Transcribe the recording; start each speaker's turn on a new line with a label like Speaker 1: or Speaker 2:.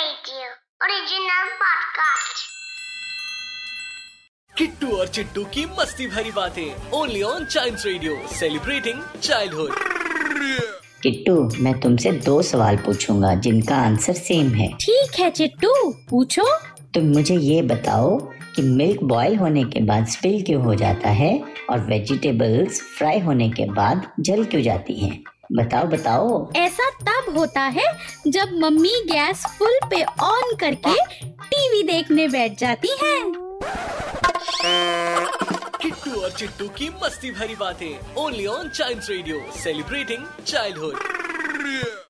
Speaker 1: Radio,
Speaker 2: Kittu और चिट्टू की मस्ती भरी बातें only on child radio celebrating childhood
Speaker 3: Kittu मैं तुमसे दो सवाल पूछूँगा जिनका आंसर सेम है।
Speaker 4: ठीक है चिट्टू पूछो।
Speaker 3: तुम मुझे ये बताओ कि मिल्क बॉईल होने के बाद स्पिल क्यों हो जाता है और वेजिटेबल्स फ्राई होने के बाद जल क्यों जाती हैं? बताओ बताओ।
Speaker 4: ऐसा तब होता है जब मम्मी गैस फुल पे ऑन करके टीवी देखने बैठ जाती है।
Speaker 2: किट्टू और चिट्टू की मस्ती भरी बातें only on child radio celebrating childhood